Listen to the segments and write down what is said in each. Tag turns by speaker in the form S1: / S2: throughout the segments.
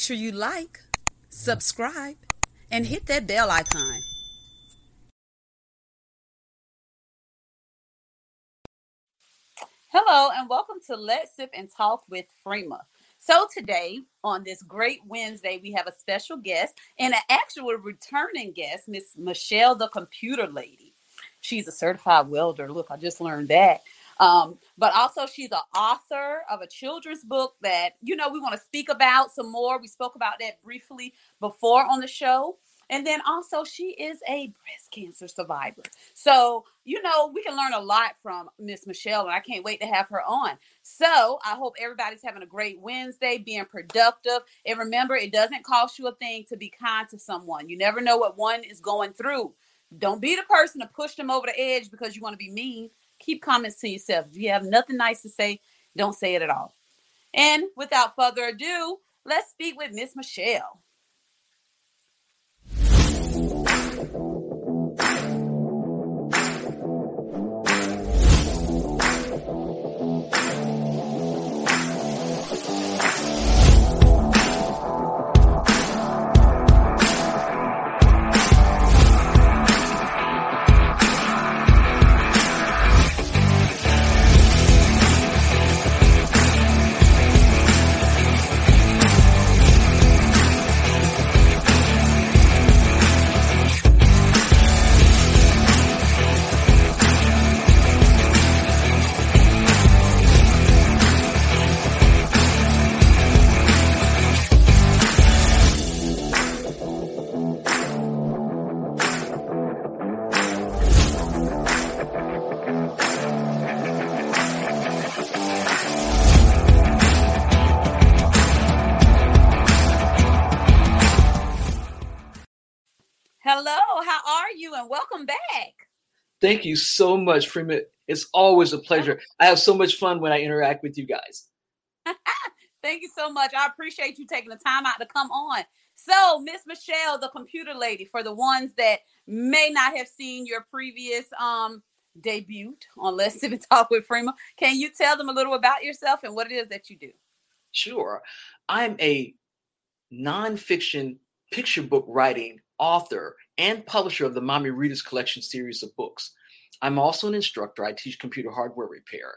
S1: Make sure you like, subscribe, and hit that bell icon. Hello, and welcome to Let's Sip and Talk with Freema. So, today on this great Wednesday, we have a special guest and an actual returning guest, Miss Michelle, the computer lady. She's a certified welder. Look, I just learned that. Um, but also, she's an author of a children's book that, you know, we want to speak about some more. We spoke about that briefly before on the show. And then also, she is a breast cancer survivor. So, you know, we can learn a lot from Miss Michelle, and I can't wait to have her on. So, I hope everybody's having a great Wednesday, being productive. And remember, it doesn't cost you a thing to be kind to someone. You never know what one is going through. Don't be the person to push them over the edge because you want to be mean keep comments to yourself. If you have nothing nice to say, don't say it at all. And without further ado, let's speak with Miss Michelle.
S2: Thank you so much, Freema. It's always a pleasure. I have so much fun when I interact with you guys.
S1: Thank you so much. I appreciate you taking the time out to come on. So, Miss Michelle, the computer lady, for the ones that may not have seen your previous um debut on Let's Sip and Talk with Freema, can you tell them a little about yourself and what it is that you do?
S2: Sure. I'm a nonfiction picture book writing author and publisher of the Mommy Readers Collection series of books. I'm also an instructor. I teach computer hardware repair.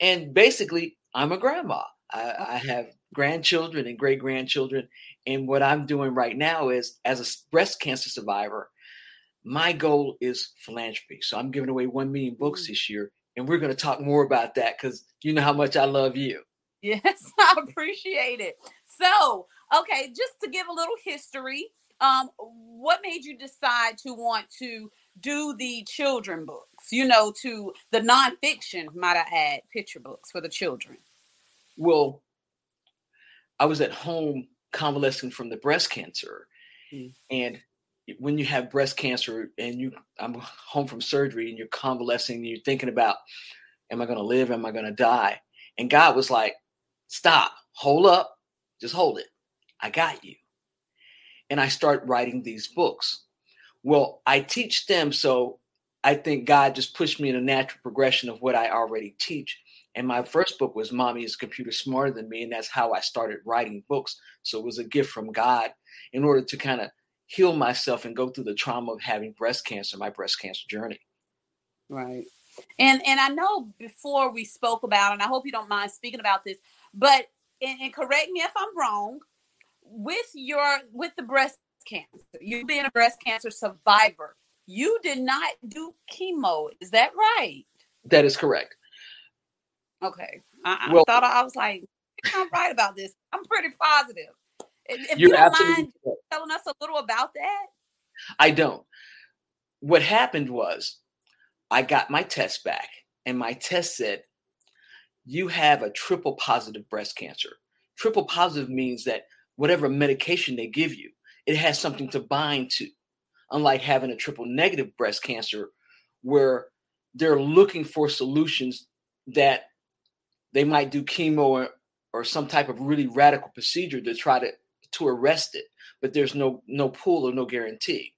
S2: And basically, I'm a grandma. I, I have grandchildren and great grandchildren. And what I'm doing right now is, as a breast cancer survivor, my goal is philanthropy. So I'm giving away 1 million books mm. this year. And we're going to talk more about that because you know how much I love you.
S1: Yes, I appreciate it. So, okay, just to give a little history, um, what made you decide to want to do the children books? You know, to the nonfiction, might I add, picture books for the children.
S2: Well, I was at home convalescing from the breast cancer, mm. and when you have breast cancer and you, I'm home from surgery and you're convalescing, and you're thinking about, am I going to live? Am I going to die? And God was like, stop, hold up, just hold it. I got you and I start writing these books. Well, I teach them, so I think God just pushed me in a natural progression of what I already teach. And my first book was Mommy is Computer Smarter Than Me. And that's how I started writing books. So it was a gift from God in order to kind of heal myself and go through the trauma of having breast cancer, my breast cancer journey.
S1: Right. And and I know before we spoke about, and I hope you don't mind speaking about this, but and, and correct me if I'm wrong, with your with the breast cancer, you being a breast cancer survivor, you did not do chemo. Is that right?
S2: That is correct.
S1: Okay. I, I well, thought I was like, I'm right about this. I'm pretty positive. If, you don't mind correct. telling us a little about that.
S2: I don't. What happened was I got my test back, and my test said, You have a triple positive breast cancer. Triple positive means that whatever medication they give you, it has something to bind to. Unlike having a triple negative breast cancer, where they're looking for solutions that they might do chemo or, or some type of really radical procedure to try to to arrest it, but there's no no pull or no guarantee.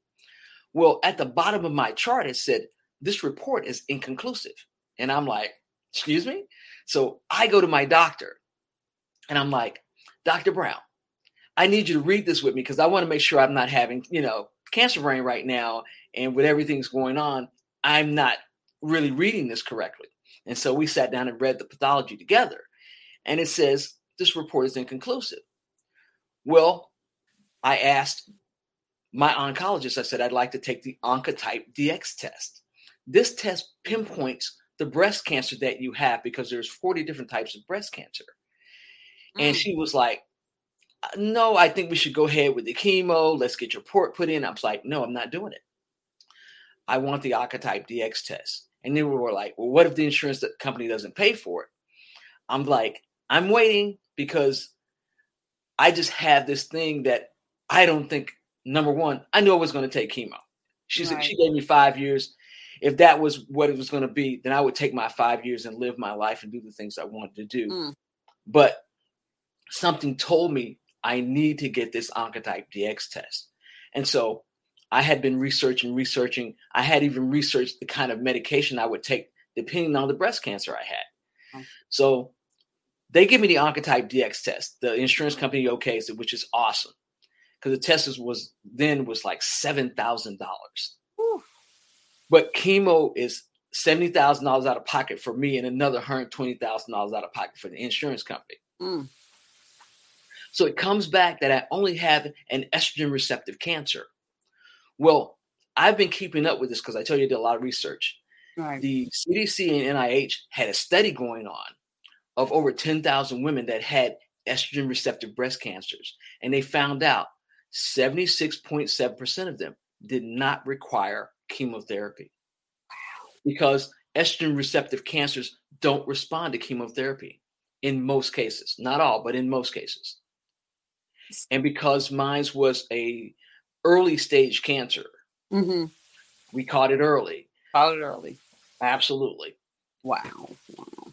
S2: Well, at the bottom of my chart, it said this report is inconclusive, and I'm like, excuse me. So I go to my doctor, and I'm like, Doctor Brown, I need you to read this with me because I want to make sure I'm not having, you know, cancer brain right now. And with everything's going on, I'm not really reading this correctly. And so we sat down and read the pathology together. And it says this report is inconclusive. Well, I asked my oncologist, I said, I'd like to take the Oncotype DX test. This test pinpoints the breast cancer that you have because there's 40 different types of breast cancer. Mm. And she was like, no, I think we should go ahead with the chemo. Let's get your port put in. I was like, no, I'm not doing it. I want the Oncotype DX test. And then we were like, well, what if the insurance company doesn't pay for it? I'm like, I'm waiting because I just have this thing that I don't think, number one, I knew I was going to take chemo. She right. said she gave me five years if that was what it was going to be, then I would take my five years and live my life and do the things I wanted to do. Mm. But something told me I need to get this Oncotype DX test. And so I had been researching, researching. I had even researched the kind of medication I would take depending on the breast cancer I had. So they give me the Oncotype DX test. The insurance company okays it, which is awesome because the test was then was like seven thousand dollars. But chemo is seventy thousand dollars out of pocket for me, and another hundred twenty thousand dollars out of pocket for the insurance company. Mm. So it comes back that I only have an estrogen receptive cancer. Well, I've been keeping up with this because I tell you I did a lot of research. Right. The CDC and NIH had a study going on of over 10,000 women that had estrogen receptive breast cancers. And they found out 76.7% of them did not require chemotherapy because estrogen receptive cancers don't respond to chemotherapy in most cases, not all, but in most cases. And because mine was a early stage cancer, mm-hmm. we caught it early.
S1: Caught it early.
S2: Absolutely.
S1: Wow. wow.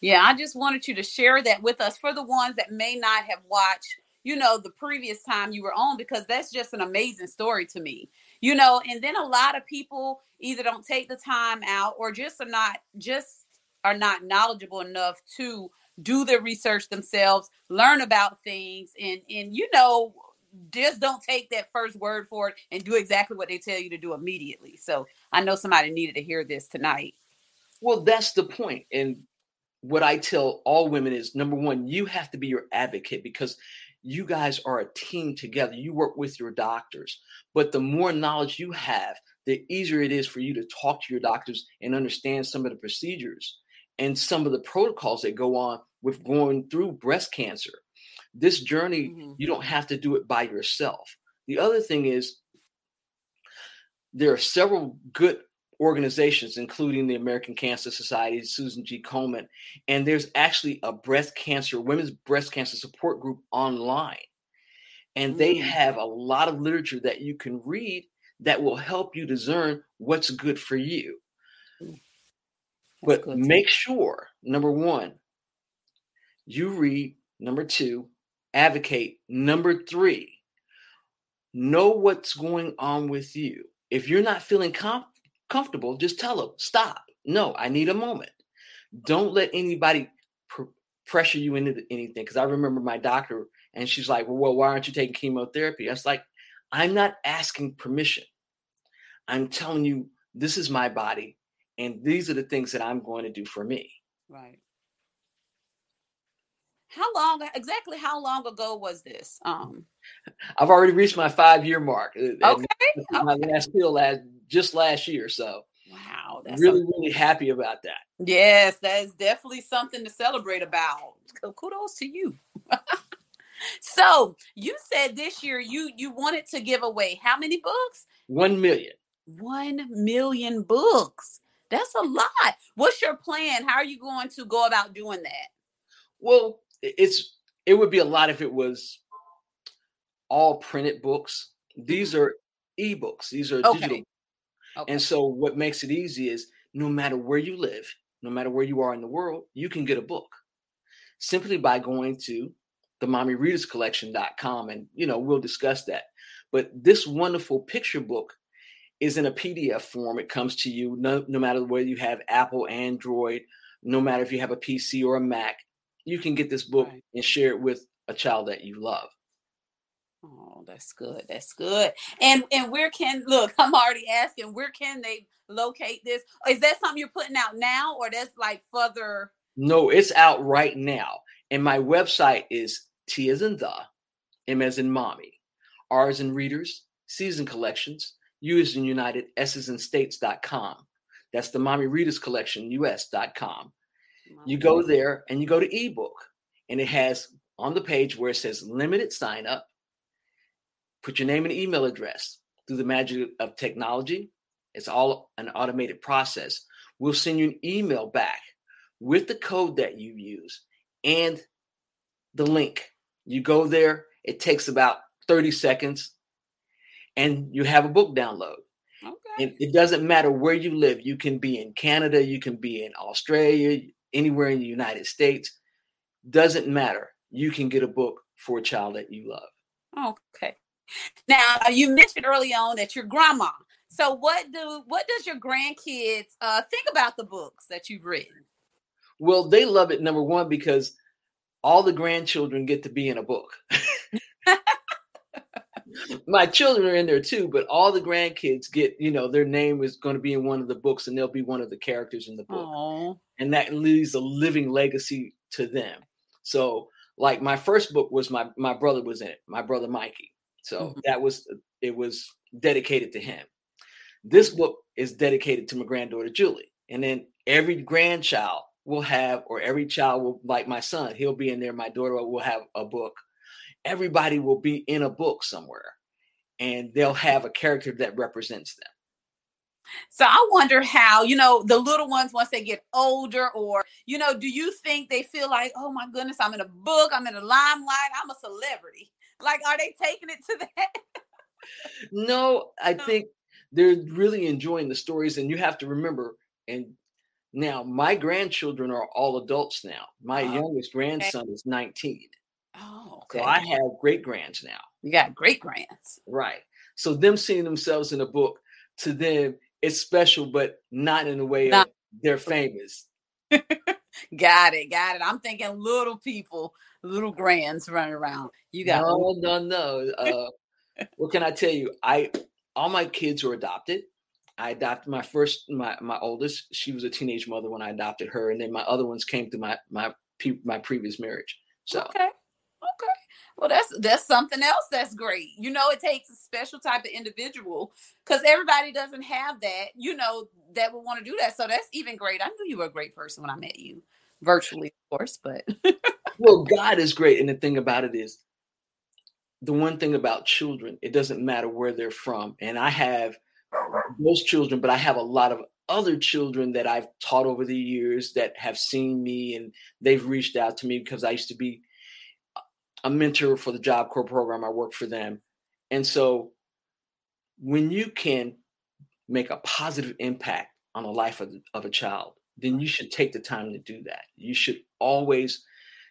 S1: Yeah, I just wanted you to share that with us for the ones that may not have watched, you know, the previous time you were on, because that's just an amazing story to me you know and then a lot of people either don't take the time out or just are not just are not knowledgeable enough to do the research themselves learn about things and and you know just don't take that first word for it and do exactly what they tell you to do immediately so i know somebody needed to hear this tonight
S2: well that's the point. and what i tell all women is number one you have to be your advocate because you guys are a team together. You work with your doctors. But the more knowledge you have, the easier it is for you to talk to your doctors and understand some of the procedures and some of the protocols that go on with going through breast cancer. This journey, mm-hmm. you don't have to do it by yourself. The other thing is, there are several good organizations, including the American Cancer Society, Susan G. Komen, and there's actually a breast cancer, women's breast cancer support group online. And they mm. have a lot of literature that you can read that will help you discern what's good for you. Mm. That's but make sure, number one, you read, number two, advocate, number three, know what's going on with you. If you're not feeling confident, comfortable, just tell them, stop. No, I need a moment. Don't let anybody pr- pressure you into anything. Because I remember my doctor, and she's like, well, well, why aren't you taking chemotherapy? I was like, I'm not asking permission. I'm telling you, this is my body, and these are the things that I'm going to do for me.
S1: Right. How long exactly how long ago was this? Um
S2: I've already reached my five year mark. Uh, okay. My okay. last pill last just last year. So
S1: wow,
S2: that's really, really happy about that.
S1: Yes, that is definitely something to celebrate about. Kudos to you. so you said this year you you wanted to give away how many books?
S2: One million.
S1: One million books. That's a lot. What's your plan? How are you going to go about doing that?
S2: Well, it's it would be a lot if it was all printed books. These mm-hmm. are ebooks. These are okay. digital Okay. And so what makes it easy is no matter where you live, no matter where you are in the world, you can get a book simply by going to the mommyreaderscollection.com and you know we'll discuss that. But this wonderful picture book is in a PDF form. It comes to you no, no matter whether you have Apple, Android, no matter if you have a PC or a Mac, you can get this book right. and share it with a child that you love.
S1: Oh, that's good. That's good. And and where can look? I'm already asking. Where can they locate this? Is that something you're putting out now, or that's like further?
S2: No, it's out right now, and my website is T as in the, M as in mommy, R as in readers, season collections, U as in United, S as in states.com. That's the Mommy Readers Collection US.com. You go there and you go to ebook, and it has on the page where it says limited sign up. Put your name and email address through the magic of technology. It's all an automated process. We'll send you an email back with the code that you use and the link. You go there, it takes about 30 seconds, and you have a book download.
S1: Okay.
S2: And it doesn't matter where you live. You can be in Canada, you can be in Australia, anywhere in the United States. Doesn't matter. You can get a book for a child that you love.
S1: Okay. Now you mentioned early on that your grandma. So what do what does your grandkids uh, think about the books that you've written?
S2: Well, they love it number one because all the grandchildren get to be in a book. My children are in there too, but all the grandkids get, you know, their name is going to be in one of the books and they'll be one of the characters in the book.
S1: Aww.
S2: And that leaves a living legacy to them. So, like my first book was my my brother was in it, my brother Mikey. So
S1: Mhm.
S2: that was it was dedicated to him. This book is dedicated to my granddaughter Julie. And then every grandchild will have, or every child will, like my son, he'll be in there. My daughter will have a book. Everybody will be in a book somewhere, and they'll have a character that represents them.
S1: So I wonder how, you know, the little ones once they get older, or you know, do you think they feel like, oh my goodness, I'm in a book, I'm in a limelight, I'm a celebrity? Like, are they taking it to that?
S2: No, I think they're really enjoying the stories, and you have to remember. And now my grandchildren are all adults now. My
S1: Oh,
S2: youngest grandson is 19,
S1: Oh,
S2: so. I have great grands now.
S1: You got great grands.
S2: Right. So them seeing themselves in a book to them it's special, but not in a way
S1: Not-
S2: of they're famous.
S1: Got it, got it. I'm thinking little people, little grands running around. You got
S2: no, no, no. Uh, what can I tell you? I all my kids were adopted. I adopted my first, my my oldest. She was a teenage mother when I adopted her, and then my other ones came through my my my previous marriage. So
S1: okay, okay. Well, that's that's something else that's great. You know, it takes a special type of individual because everybody doesn't have that. You know, that would want to do that. So that's even great. I knew you were a great person when I met you, virtually, of course. But
S2: well, God is great, and the thing about it is, the one thing about children, it doesn't matter where they're from, and I have those children, but I have a lot of other children that I've taught over the years that have seen me and they've reached out to me because I used to be a mentor for the Job Corps program. I worked for them. And so when you can make a positive impact on the life of, of a child, then you should take the time to do that. You should always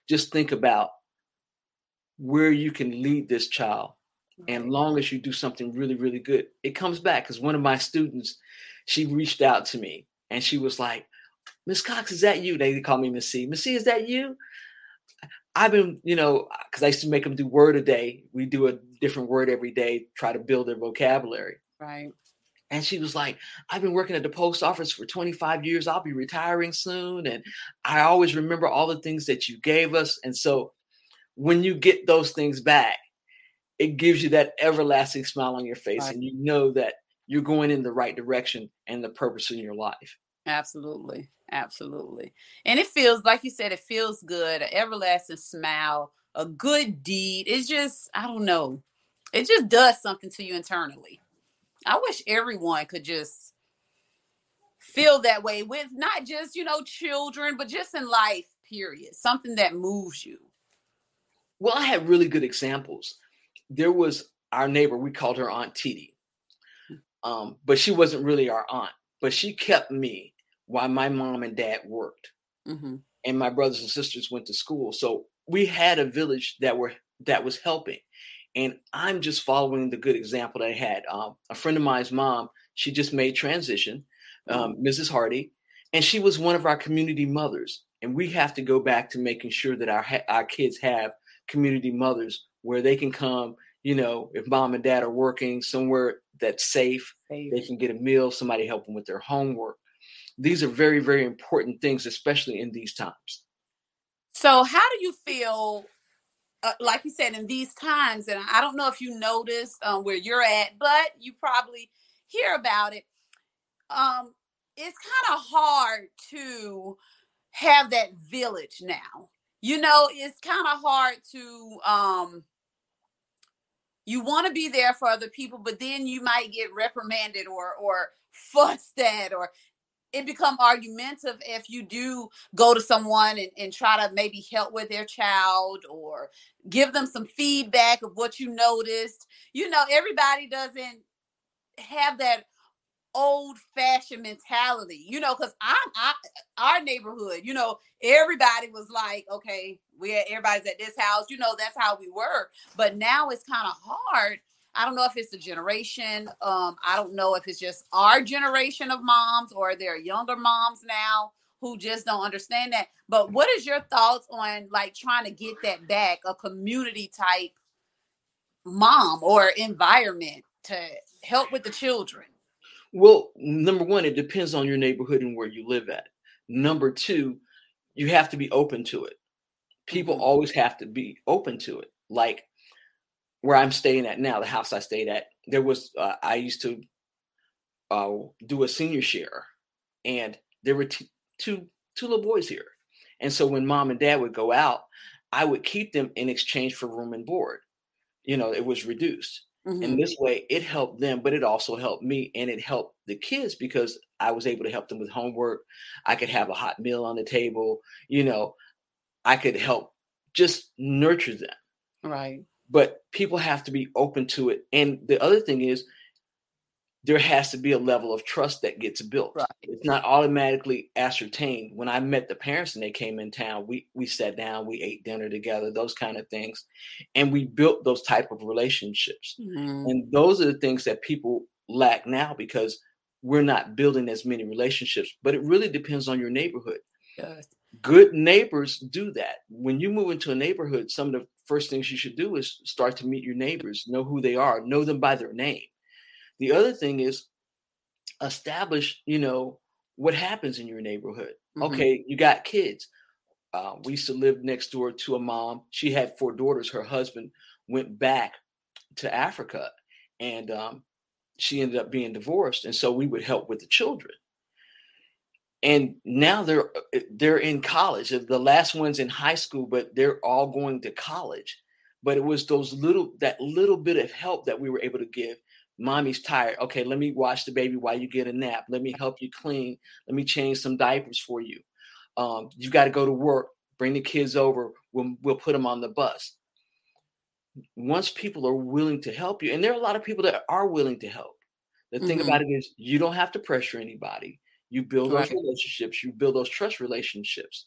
S2: just think about where you can lead this child and mm-hmm. long as you do something really really good it comes back because one of my students she reached out to me and she was like miss cox is that you they call me miss c miss c is that you i've been you know because i used to make them do word a day we do a different word every day try to build their vocabulary
S1: right.
S2: and she was like i've been working at the post office for 25 years i'll be retiring soon and i always remember all the things that you gave us and so when you get those things back it gives you that everlasting smile on your face
S1: Right.
S2: and you know that you're going in the right direction and the purpose in your life
S1: Absolutely. Absolutely. And it feels like you said, it feels good, an everlasting smile, a good deed. It's just, I don't know. It just does something to you internally. I wish everyone could just feel that way with not just, you know, children, but just in life, period. Something that moves you.
S2: well i had really good examples there was our neighbor we called her aunt Titi. um, but she wasn't really our aunt but she kept me while my mom and dad worked
S1: hmm
S2: and my brothers and sisters went to school. So we had a village that were that was helping, and I'm just following the good example that I had. Um, a friend of mine's mom, she just made transition, um, Mrs. Hardy, and she was one of our community mothers. And we have to go back to making sure that our our kids have community mothers where they can come You know, if mom and dad are working somewhere that's safe,
S1: Safe.
S2: they can get a meal, somebody help them with their homework. These are very, very important things, especially in these times.
S1: So, how do you feel? Uh, like you said, in these times, and I don't know if you noticed um, where you're at, but you probably hear about it. Um, it's kind of hard to have that village now. You know, it's kind of hard to um, you want to be there for other people, but then you might get reprimanded or or fussed at or it become argumentative if you do go to someone and, and try to maybe help with their child or give them some feedback of what you noticed. You know everybody doesn't have that old fashioned mentality you know because i'm I, our neighborhood you know everybody was like okay we everybody's at this house you know that's how we were. But now it's kind of hard I don't know if it's the generation. Um, I don't know if it's just our generation of moms or there are younger moms now who just don't understand that. But what is your thoughts on like trying to get that back, a community type mom or environment to help with the children?
S2: Well, number one, it depends on your neighborhood and where you live at. Number two, you have to be open to it. People
S1: Mhm.
S2: always have to be open to it. Like where I'm staying at now, the house I stayed at, there was uh, I used to uh, do a senior share, and there were t- two two little boys here, and so when mom and dad would go out, I would keep them in exchange for room and board. You know, it was reduced,
S1: Mhm.
S2: and this way it helped them, but it also helped me, and it helped the kids because I was able to help them with homework. I could have a hot meal on the table. You know, I could help just nurture them
S1: Right.
S2: But people have to be open to it. And the other thing is, there has to be a level of trust that gets built.
S1: Right.
S2: It's not automatically ascertained. When I met the parents and they came in town, we we sat down, we ate dinner together, those kind of things, and we built those type of relationships.
S1: Mhm.
S2: And those are the things that people lack now because we're not building as many relationships. But it really depends on your neighborhood
S1: Yes.
S2: good neighbors do that. When you move into a neighborhood, some of the first things you should do is start to meet your neighbors, know who they are, know them by their name. The other thing is establish, you know, what happens in your neighborhood.
S1: Mhm.
S2: Okay, you got kids. Uh, we used to live next door to a mom. She had four daughters. Her husband went back to Africa, and um, she ended up being divorced. And so we would help with the children and now they're they're in college. The last one's in high school, but they're all going to college. But it was those little that little bit of help that we were able to give. Mommy's tired. Okay, let me watch the baby while you get a nap. Let me help you clean. Let me change some diapers for you. Um, you got to go to work. Bring the kids over. We'll we'll put them on the bus. Once people are willing to help you, and there are a lot of people that are willing to help. The thing
S1: Mhm.
S2: about it is, you don't have to pressure anybody. You build those relationships, you build those trust relationships.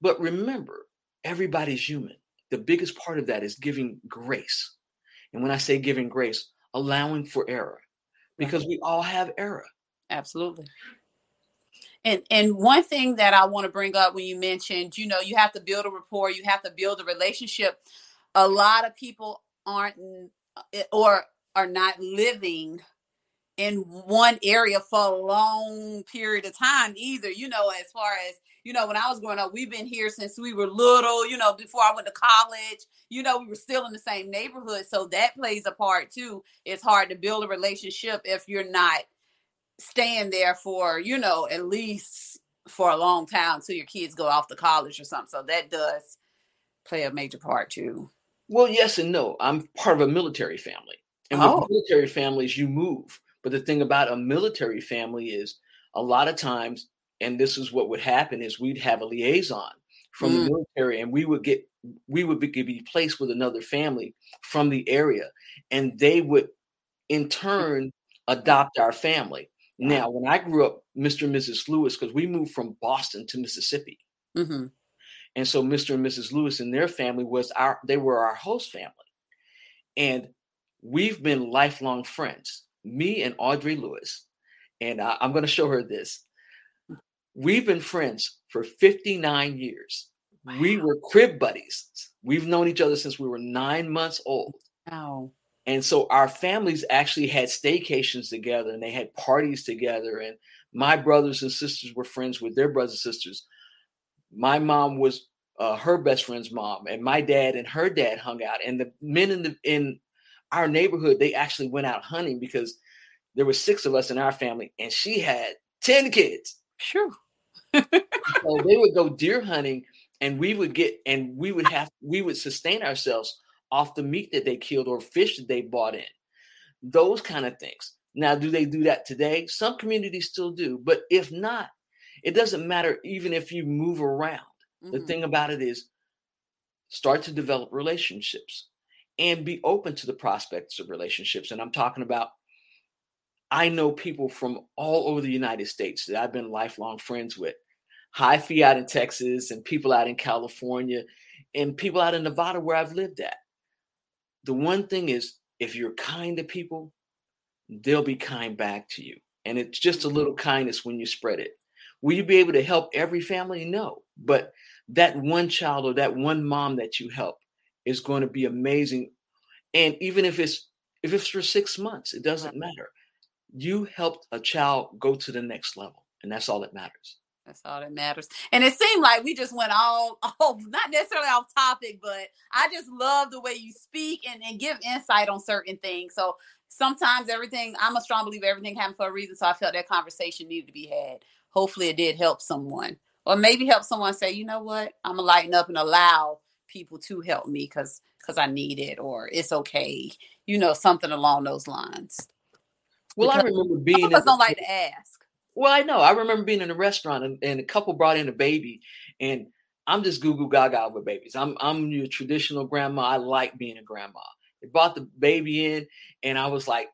S2: But remember, everybody's human. The biggest part of that is giving grace. And when I say giving grace, allowing for error, because we all have error.
S1: Absolutely. And and one thing that I want to bring up when you mentioned, you know, you have to build a rapport, you have to build a relationship. A lot of people aren't eh, or are not living in one area for a long period of time either. You know, as far as you know, when I was growing up, we've been here since we were little. You know, before I went to college, you know, we were still in the same neighborhood, so that plays a part too. It's hard to build a relationship if you're not staying there for you know at least for a long time until your kids go off to college or something. So that does play a major part too.
S2: Well, yes and no. I'm part of a military family. And with
S1: Oh.
S2: military families, you move. But the thing about a military family is a lot of times, and this is what would happen, is we'd have a liaison from
S1: Mm.
S2: the military and we would get we would be, be placed with another family from the area and they would in turn adopt our family. Now, when I grew up, Mr. and Mrs. Lewis, because we moved from Boston to Mississippi.
S1: hmm
S2: And so Mr. and Mrs. Lewis and their family was our they were our host family. And we've been lifelong friends, me and Audrey Lewis. And I, I'm going to show her this. We've been friends for 59 years. We were crib buddies. We've known each other since we were nine months old.
S1: Wow.
S2: And so our families actually had staycations together and they had parties together. And my brothers and sisters were friends with their brothers and sisters. My mom was uh, her best friend's mom, and my dad and her dad hung out. And the men in the in our neighborhood, they actually went out hunting because there were six of us in our family, and she had 10 kids.
S1: Sure.
S2: so they would go deer hunting and we would get and we would have we would sustain ourselves off the meat that they killed or fish that they bought in. Those kind of things. Now, do they do that today? Some communities still do, but if not, it doesn't matter even if you move around. Mm-hmm. The thing about it is start to develop relationships and be open to the prospects of relationships. And I'm talking about I know people from all over the United States that I've been lifelong friends with. High fee out in Texas and people out in California and people out in Nevada where I've lived at the one thing is if you're kind to people, they'll be kind back to you. And it's just a
S1: Mm-hmm.
S2: little kindness when you spread it. Will you be able to help every family? No. But that one child or that one mom that you help is going to be amazing. And even if it's if it's for six months, it doesn't matter. You helped a child go to the next level, and that's all that matters.
S1: That's all that matters. And it seemed like we just went all, oh, not necessarily off topic, but I just love the way you speak and, and give insight on certain things. So sometimes everything, I'm a strong believer, everything happened for a reason. So I felt that conversation needed to be had. Hopefully it did help someone. Or maybe help someone say, you know what, I'm gonna lighten up and allow people to help me because because I need it or it's okay. You know, something along those lines.
S2: Well,
S1: Because
S2: I remember being
S1: Some of
S2: in
S1: us don't like to ask.
S2: Well, I know. I remember being in a restaurant and, and a couple brought in a baby, and I'm just goo goo gaga with babies. I'm I'm your traditional grandma. I like being a grandma. They brought the baby in, and I was like,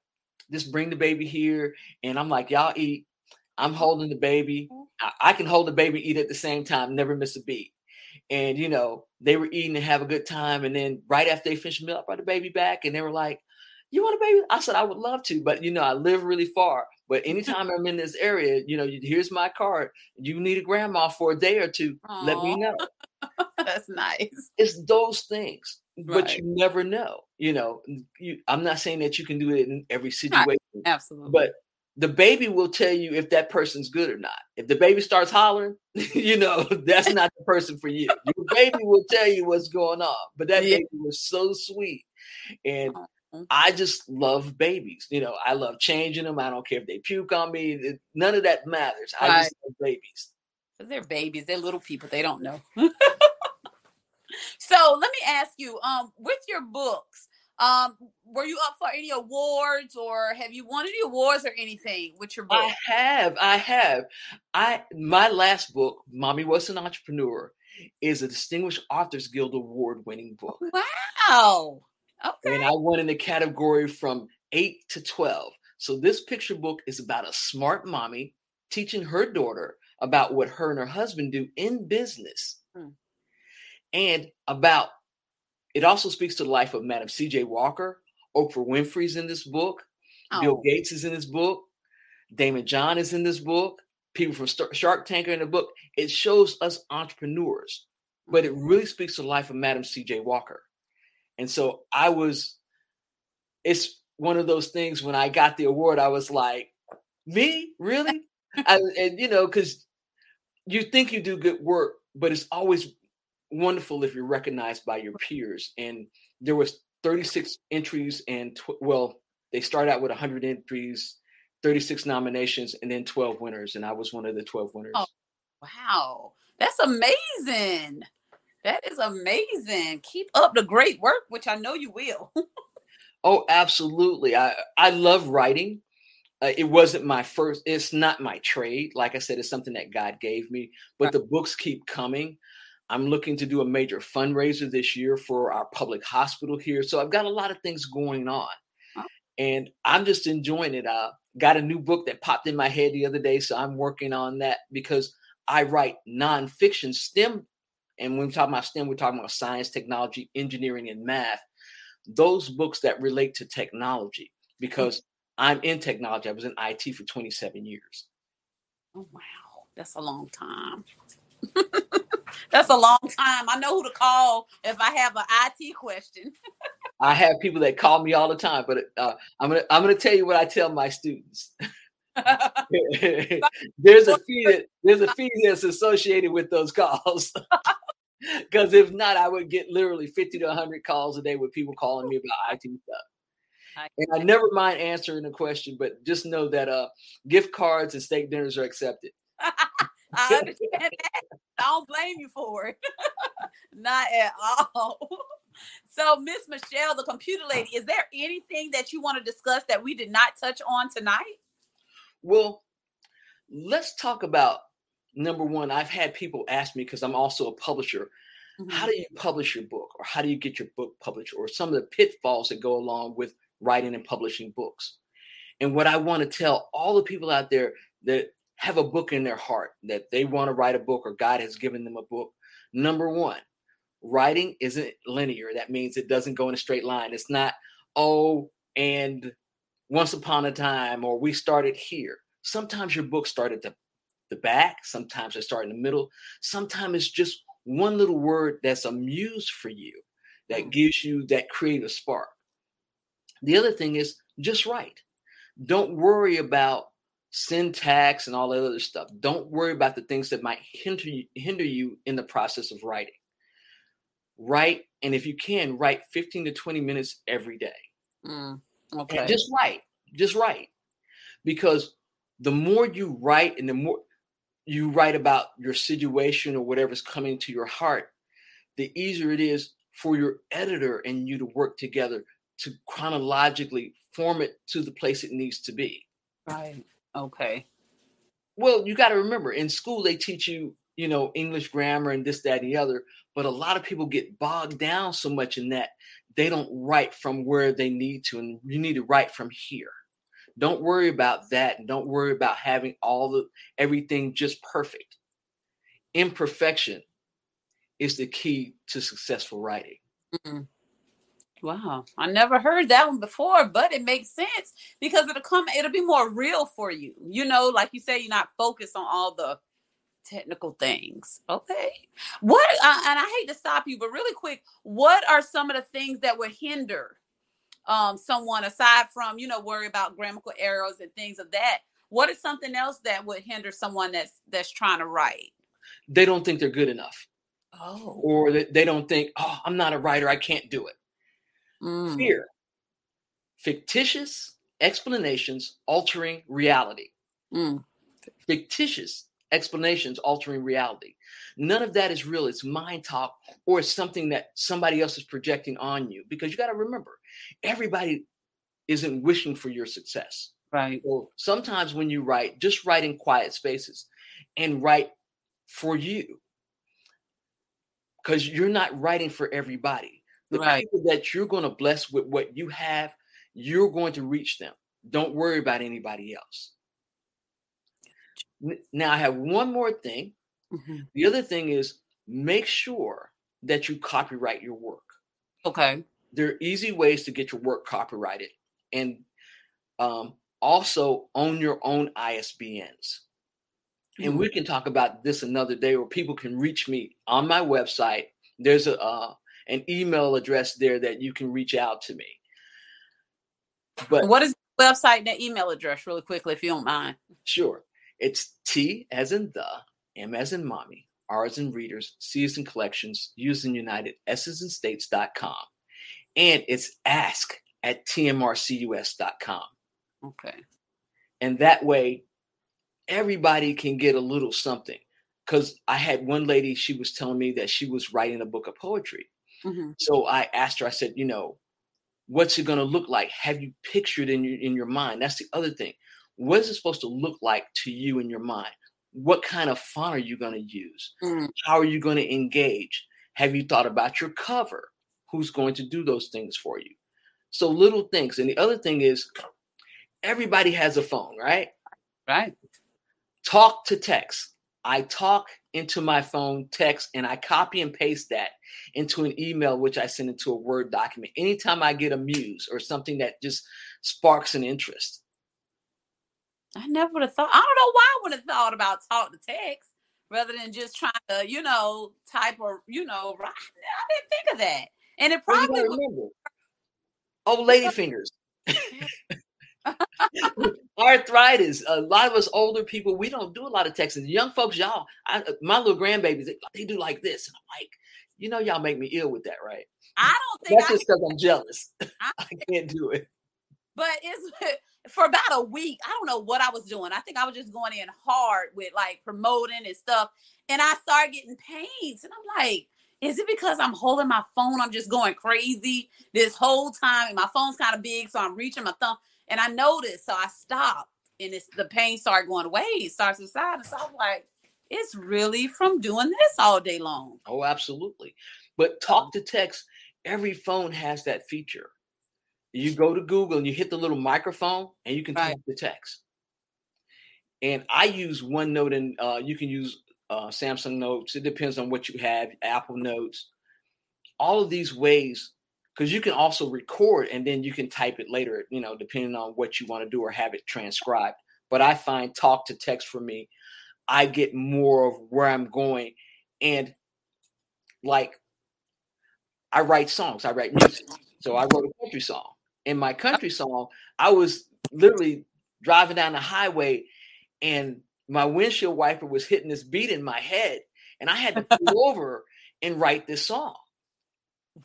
S2: just bring the baby here. And I'm like, y'all eat. I'm holding the baby. Mm-hmm. I, I can hold the baby, eat at the same time, never miss a beat. And you know, they were eating and have a good time. And then right after they finished meal, I brought the baby back, and they were like, "You want a baby?" I said, "I would love to, but you know, I live really far. But anytime I'm in this area, you know, here's my card. You need a grandma for a day or two. Let me know."
S1: That's nice.
S2: It's those things, but you never know. You know, you, I'm not saying that you can do it in every situation,
S1: Absolutely.
S2: but the baby will tell you if that person's good or not. If the baby starts hollering, you know that's not the person for you. Your baby will tell you what's going on. But that
S1: Yeah.
S2: baby was so sweet, and
S1: Mhm.
S2: I just love babies. You know, I love changing them. I don't care if they puke on me. None of that matters. I just love babies.
S1: They're babies, they're little people, they don't know. so let me ask you, um, with your books, um, were you up for any awards or have you won any awards or anything with your book?
S2: I have, I have. I my last book, Mommy Was an Entrepreneur, is a Distinguished Authors Guild Award winning book.
S1: wow. Okay.
S2: and I won in the category from eight to 12. So this picture book is about a smart mommy teaching her daughter about what her and her husband do in business.
S1: Hmm.
S2: And about it also speaks to the life of Madam CJ Walker, Oprah Winfrey's in this book, Bill
S1: Oh,
S2: Gates is in this book, Daymond John is in this book, people from Star- Shark Tank are in the book. It shows us entrepreneurs, but it really mm-hmm. speaks to the life of Madam CJ Walker. And so I was, it's one of those things when I got the award, I was like, me? Really? I, and you know, because you think you do good work, but it's always wonderful if you're recognized by your peers. And there was 36 entries and tw- well, they started out with 100 entries, 36 nominations, and then 12 winners. And I was one of the 12 winners.
S1: Oh. wow. That's amazing. That is amazing. Keep up the great work, which I know you will.
S2: Oh, absolutely. I I love writing. Uh, it wasn't my first. It's not my trade. Like I said, it's something that God gave me. But
S1: Right.
S2: the books keep coming. I'm looking to do a major fundraiser this year for our public hospital here. So I've got a lot of things going on, and I'm just enjoying it. I got a new book that popped in my head the other day, so I'm working on that because I write nonfiction STEM. And when we talk about STEM, we're talking about science, technology, engineering, and math those books that relate to technology because mm-hmm. I'm in technology. I was in IT for 27 years.
S1: Oh wow, that's a long time. that's a long time. I know who to call if I have an IT question.
S2: I have people that call me all the time, but uh, I'm gonna I'm gonna tell you what I tell my students. there's a fee that there's a fee that's associated with those calls. Because if not, I would get literally 50 to 100 calls a day with people calling me about IT stuff. And I never mind answering a question, but just know that uh, gift cards and steak dinners are accepted.
S1: I understand that. I don't blame you for it. Not at all. So, Miss Michelle, the computer lady, is there anything that you want to discuss that we did not touch on tonight?
S2: Well, let's talk about number one. I've had people ask me because I'm also a publisher. Mm-hmm. How do you publish your book, or how do you get your book published, or some of the pitfalls that go along with writing and publishing books? And what I want to tell all the people out there that have a book in their heart that they want to write a book or God has given them a book. Number one, writing isn't linear. That means it doesn't go in a straight line. It's not, oh, and once upon a time, or we started here. Sometimes your book started the, the back, sometimes it start in the middle, sometimes it's just one little word that's a muse for you that mm. gives you that creative spark. The other thing is just write. Don't worry about syntax and all that other stuff. Don't worry about the things that might hinder you, hinder you in the process of writing. Write, and if you can, write 15 to 20 minutes every day. Mm, okay. And just write. Just write. Because the more you write and the more you write about your situation or whatever's coming to your heart, the easier it is for your editor and you to work together to chronologically form it to the place it needs to be.
S1: Right. Okay.
S2: Well, you got to remember in school, they teach you, you know, English grammar and this, that, and the other. But a lot of people get bogged down so much in that they don't write from where they need to. And you need to write from here. Don't worry about that. And don't worry about having all the everything just perfect. Imperfection is the key to successful writing. Mm-hmm.
S1: Wow, I never heard that one before, but it makes sense because it'll come, it'll be more real for you. You know, like you say, you're not focused on all the technical things. Okay. What, uh, and I hate to stop you, but really quick, what are some of the things that would hinder um, someone aside from, you know, worry about grammatical errors and things of that? What is something else that would hinder someone that's that's trying to write?
S2: They don't think they're good enough. Oh. Or they don't think, oh, I'm not a writer, I can't do it. Mm. Fear. Fictitious explanations altering reality. Mm. Fictitious explanations altering reality. None of that is real. It's mind talk or it's something that somebody else is projecting on you. Because you got to remember, everybody isn't wishing for your success.
S1: Right.
S2: So sometimes when you write, just write in quiet spaces and write for you. Because you're not writing for everybody the right. people that you're going to bless with what you have, you're going to reach them. Don't worry about anybody else. Now, I have one more thing. Mm-hmm. The other thing is make sure that you copyright your work.
S1: Okay.
S2: There are easy ways to get your work copyrighted and um, also own your own ISBNs. Mm-hmm. And we can talk about this another day where people can reach me on my website. There's a, uh, an email address there that you can reach out to me.
S1: But what is the website and the email address, really quickly, if you don't mind?
S2: Sure. It's T as in the, M as in mommy, R as in readers, C as in collections, U as in united, S as in states.com. And it's ask at tmrcus.com.
S1: Okay.
S2: And that way, everybody can get a little something. Because I had one lady, she was telling me that she was writing a book of poetry. Mm-hmm. So I asked her, I said, you know, what's it going to look like? Have you pictured in your in your mind? That's the other thing. What is it supposed to look like to you in your mind? What kind of font are you going to use? Mm-hmm. How are you going to engage? Have you thought about your cover? Who's going to do those things for you? So little things. And the other thing is everybody has a phone, right?
S1: Right.
S2: Talk to text. I talk into my phone text and I copy and paste that into an email, which I send into a Word document. Anytime I get a muse or something that just sparks an interest.
S1: I never would have thought, I don't know why I would have thought about talk to text rather than just trying to, you know, type or, you know, I didn't think of that. And it probably,
S2: Oh, lady fingers. Arthritis. A lot of us older people, we don't do a lot of texting. Young folks, y'all, I, my little grandbabies, they, they, do like this. And I'm like, you know, y'all make me ill with that, right?
S1: I don't think
S2: that's I just because I'm jealous. I, I can't do it.
S1: But it's for about a week. I don't know what I was doing. I think I was just going in hard with like promoting and stuff. And I started getting pains. And I'm like, is it because I'm holding my phone? I'm just going crazy this whole time. And my phone's kind of big, so I'm reaching my thumb. And I noticed, so I stopped. And it's the pain started going away. It starts to side. So I'm like, it's really from doing this all day long.
S2: Oh, absolutely. But talk to text, every phone has that feature. You go to Google and you hit the little microphone and you can right. talk to text. And I use OneNote and uh, you can use uh, Samsung Notes. It depends on what you have, Apple Notes. All of these ways, because you can also record and then you can type it later, you know, depending on what you want to do or have it transcribed. But I find talk to text for me I get more of where I'm going. And like, I write songs, I write music. So I wrote a country song. In my country song, I was literally driving down the highway and my windshield wiper was hitting this beat in my head. And I had to pull over and write this song.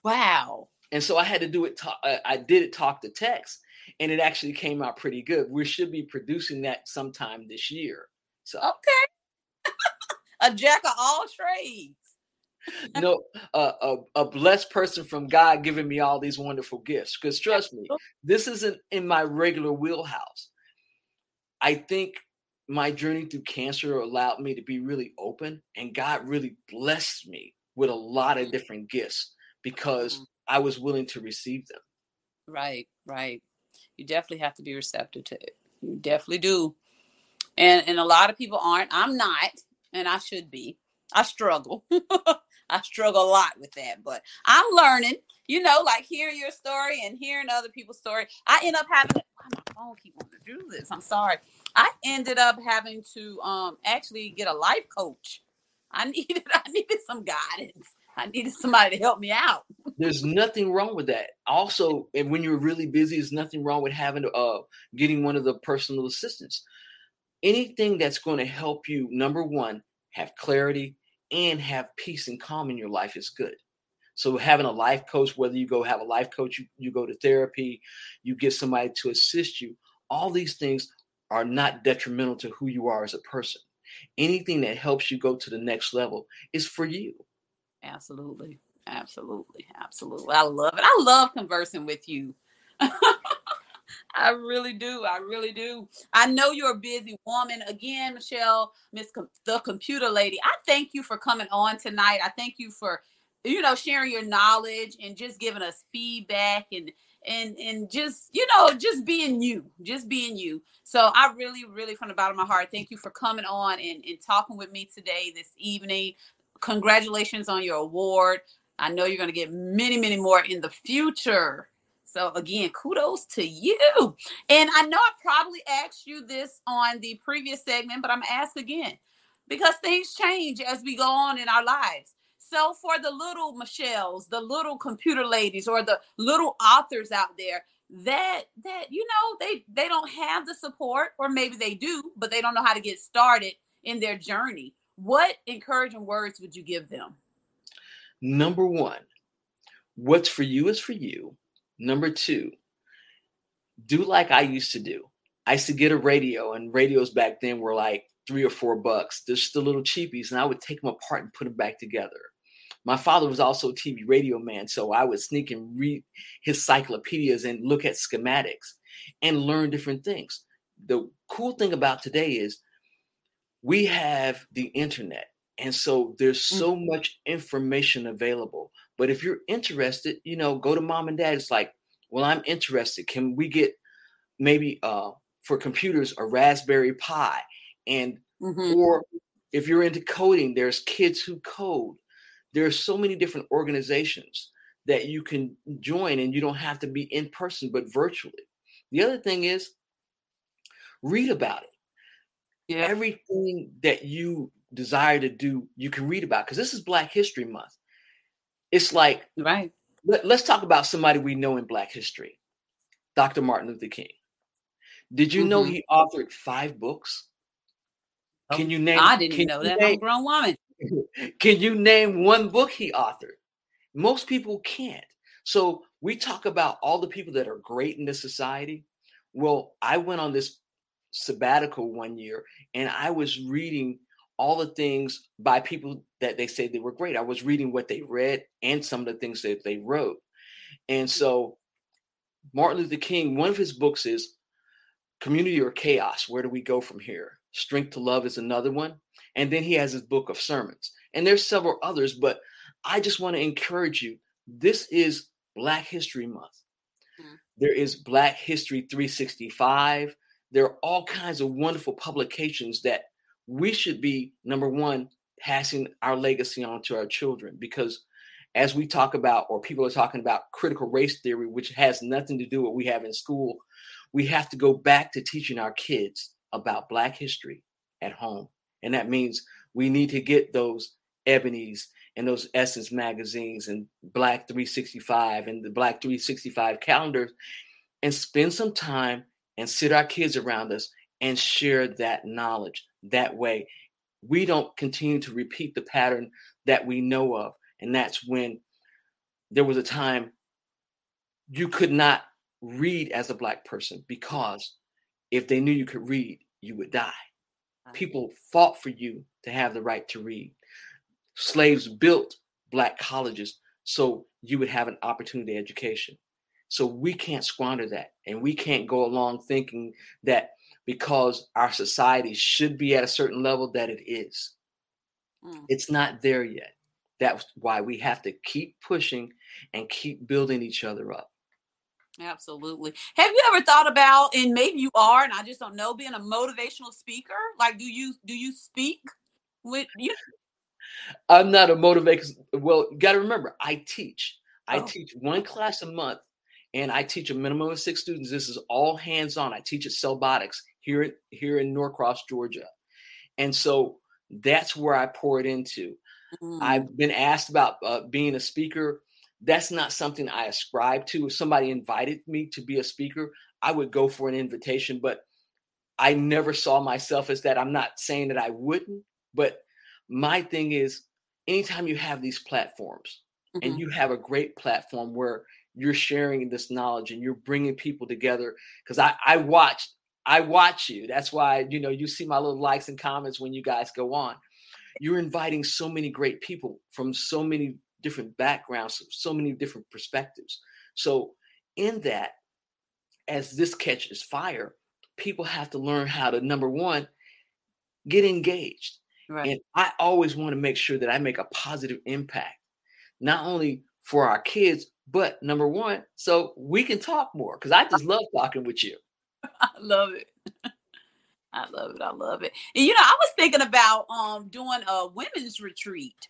S1: Wow.
S2: And so I had to do it. Talk, uh, I did it talk to text, and it actually came out pretty good. We should be producing that sometime this year. So
S1: okay, a jack of all trades.
S2: you know, uh, a, a blessed person from God giving me all these wonderful gifts. Because trust me, this isn't in my regular wheelhouse. I think my journey through cancer allowed me to be really open, and God really blessed me with a lot of different gifts because mm-hmm. I was willing to receive them.
S1: Right, right. You definitely have to be receptive to it. You definitely do. And and a lot of people aren't. I'm not and I should be. I struggle. I struggle a lot with that, but I'm learning. You know, like hearing your story and hearing other people's story. I end up having why my phone keep wanting to do this. I'm sorry. I ended up having to um actually get a life coach. I needed I needed some guidance. I needed somebody to help me out.
S2: There's nothing wrong with that. Also, and when you're really busy, there's nothing wrong with having uh getting one of the personal assistants anything that's going to help you, number one, have clarity and have peace and calm in your life is good. So having a life coach, whether you go have a life coach, you, you go to therapy, you get somebody to assist you, all these things are not detrimental to who you are as a person. Anything that helps you go to the next level is for you.
S1: Absolutely. Absolutely. Absolutely. I love it. I love conversing with you. I really do. I really do. I know you're a busy woman. Again, Michelle, Miss Com- the Computer Lady. I thank you for coming on tonight. I thank you for, you know, sharing your knowledge and just giving us feedback and and and just you know just being you just being you so i really really from the bottom of my heart thank you for coming on and, and talking with me today this evening congratulations on your award i know you're going to get many many more in the future so again, kudos to you. And I know I probably asked you this on the previous segment, but I'm gonna ask again because things change as we go on in our lives. So for the little Michelles, the little computer ladies, or the little authors out there that that you know they they don't have the support, or maybe they do, but they don't know how to get started in their journey. What encouraging words would you give them?
S2: Number one, what's for you is for you Number two, do like I used to do. I used to get a radio, and radios back then were like three or four bucks. They're just the little cheapies, and I would take them apart and put them back together. My father was also a TV radio man, so I would sneak and read his cyclopedias and look at schematics and learn different things. The cool thing about today is we have the internet, and so there's so mm-hmm. much information available. But if you're interested, you know, go to mom and dad. It's like, well, I'm interested. Can we get maybe uh for computers a Raspberry Pi? And mm-hmm. or if you're into coding, there's kids who code. There's so many different organizations that you can join and you don't have to be in person but virtually. The other thing is read about it. Yeah. Everything that you desire to do, you can read about because this is Black History Month. It's like
S1: right.
S2: Let, us talk about somebody we know in Black history. Dr. Martin Luther King. Did you mm-hmm. know he authored five books?
S1: Oh, can you name? I didn't know that. Name, I'm a grown woman.
S2: Can you name one book he authored? Most people can't. So we talk about all the people that are great in this society. Well, I went on this sabbatical one year and I was reading all the things by people that they say they were great. I was reading what they read and some of the things that they wrote. And so Martin Luther King, one of his books is Community or Chaos. Where do we go from here? Strength to Love is another one. And then he has his book of sermons. And there's several others, but I just want to encourage you. This is Black History Month. Mm. There is Black History 365. There are all kinds of wonderful publications that we should be, number one, passing our legacy on to our children because as we talk about, or people are talking about critical race theory, which has nothing to do with what we have in school, we have to go back to teaching our kids about Black history at home. And that means we need to get those Ebony's and those Essence magazines and Black 365 and the Black 365 calendars and spend some time and sit our kids around us and share that knowledge that way. We don't continue to repeat the pattern that we know of. And that's when there was a time you could not read as a Black person because if they knew you could read, you would die. People fought for you to have the right to read. Slaves built Black colleges so you would have an opportunity education. So we can't squander that. And we can't go along thinking that because our society should be at a certain level, that it is. Mm. It's not there yet. That's why we have to keep pushing and keep building each other up.
S1: Absolutely. Have you ever thought about, and maybe you are, and I just don't know, being a motivational speaker? Like, do you do you speak with you?
S2: I'm not a motivator. Well, you got to remember, I teach. I oh. teach one class a month, and I teach a minimum of six students. This is all hands on. I teach at Cellbotics here here in Norcross, Georgia, and so that's where I pour it into. Mm. I've been asked about uh, being a speaker that's not something I ascribe to. If somebody invited me to be a speaker, I would go for an invitation, but I never saw myself as that. I'm not saying that I wouldn't, but my thing is anytime you have these platforms mm-hmm. and you have a great platform where you're sharing this knowledge and you're bringing people together because I, I watch I watch you. That's why you know you see my little likes and comments when you guys go on. You're inviting so many great people from so many different backgrounds, so many different perspectives. So, in that, as this catches fire, people have to learn how to number one, get engaged. Right. And I always want to make sure that I make a positive impact, not only for our kids, but number one, so we can talk more because I just love talking with you.
S1: I love it. I love it. I love it. And you know, I was thinking about um doing a women's retreat.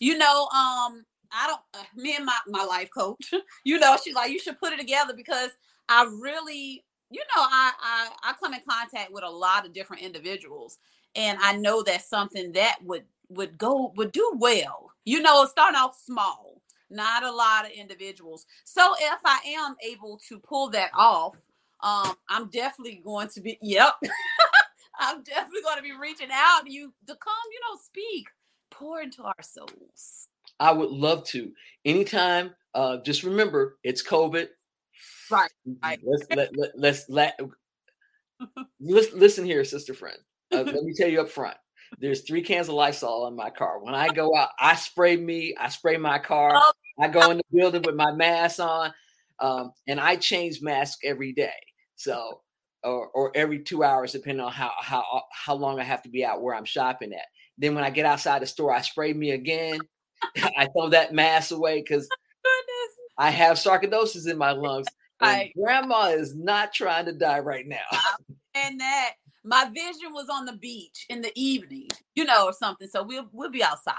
S1: You know, um, I don't. Uh, me and my my life coach, you know, she's like, you should put it together because I really, you know, I I I come in contact with a lot of different individuals, and I know that's something that would would go would do well. You know, starting off small, not a lot of individuals. So if I am able to pull that off, um, I'm definitely going to be. Yep. I'm definitely going to be reaching out to you to come, you know, speak, pour into our souls.
S2: I would love to. Anytime, uh, just remember it's COVID.
S1: Right. right.
S2: Let's let, let let's let listen, listen here, sister friend. Uh, let me tell you up front. There's three cans of Lysol in my car. When I go out, I spray me. I spray my car. Oh. I go in the building with my mask on, um, and I change mask every day. So, or, or every two hours, depending on how how how long I have to be out where I'm shopping at. Then when I get outside the store, I spray me again. I throw that mask away because I have sarcoidosis in my lungs. And grandma is not trying to die right now.
S1: and that my vision was on the beach in the evening, you know, or something. So we'll we'll be outside.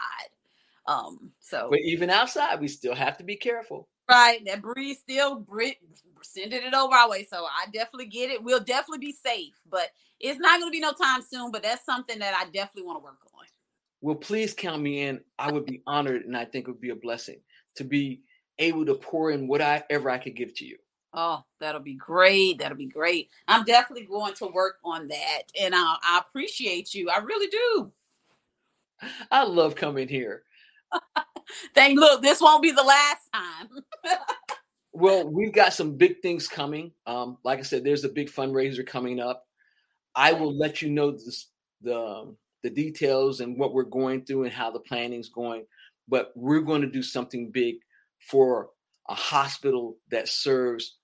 S1: Um, so
S2: but even outside, we still have to be careful.
S1: Right. That breeze still sending it over our way. So I definitely get it. We'll definitely be safe, but it's not gonna be no time soon. But that's something that I definitely want to work on
S2: well, please count me in. I would be honored and I think it would be a blessing to be able to pour in whatever I could give to you.
S1: Oh, that'll be great. That'll be great. I'm definitely going to work on that. And I, I appreciate you. I really do.
S2: I love coming here.
S1: Thank look, this won't be the last time.
S2: well, we've got some big things coming. Um, like I said, there's a big fundraiser coming up. I will let you know this, the the details and what we're going through and how the planning's going. But we're going to do something big for a hospital that serves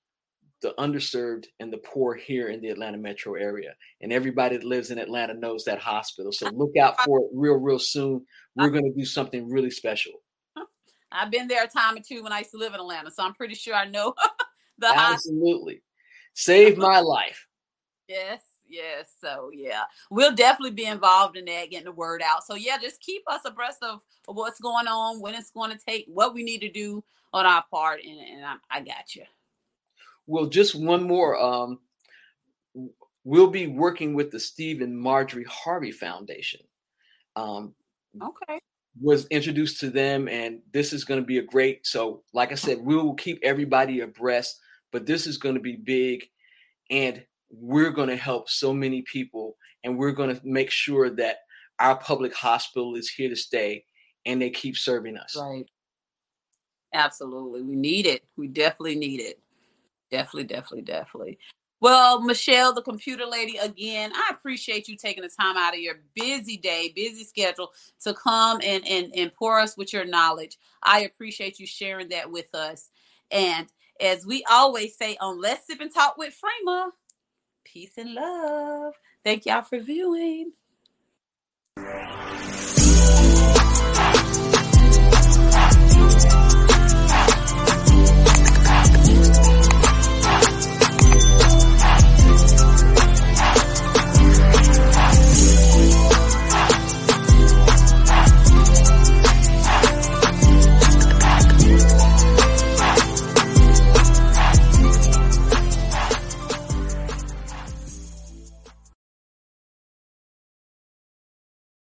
S2: the underserved and the poor here in the Atlanta metro area. And everybody that lives in Atlanta knows that hospital. So look out for it real, real soon. We're going to do something really special.
S1: I've been there a time or two when I used to live in Atlanta, so I'm pretty sure I know the
S2: absolutely saved my life.
S1: Yes, yes. So yeah, we'll definitely be involved in that, getting the word out. So yeah, just keep us abreast of, of what's going on, when it's going to take, what we need to do on our part, and, and I, I got you.
S2: Well, just one more. Um, we'll be working with the Steve and Marjorie Harvey Foundation.
S1: Um, okay.
S2: Was introduced to them, and this is going to be a great. So, like I said, we will keep everybody abreast, but this is going to be big, and we're going to help so many people, and we're going to make sure that our public hospital is here to stay, and they keep serving us.
S1: Right. Absolutely, we need it. We definitely need it. Definitely, definitely, definitely. Well, Michelle, the computer lady, again, I appreciate you taking the time out of your busy day, busy schedule to come and, and, and pour us with your knowledge. I appreciate you sharing that with us. And as we always say on Let's Sip and Talk with Freema, peace and love. Thank y'all for viewing.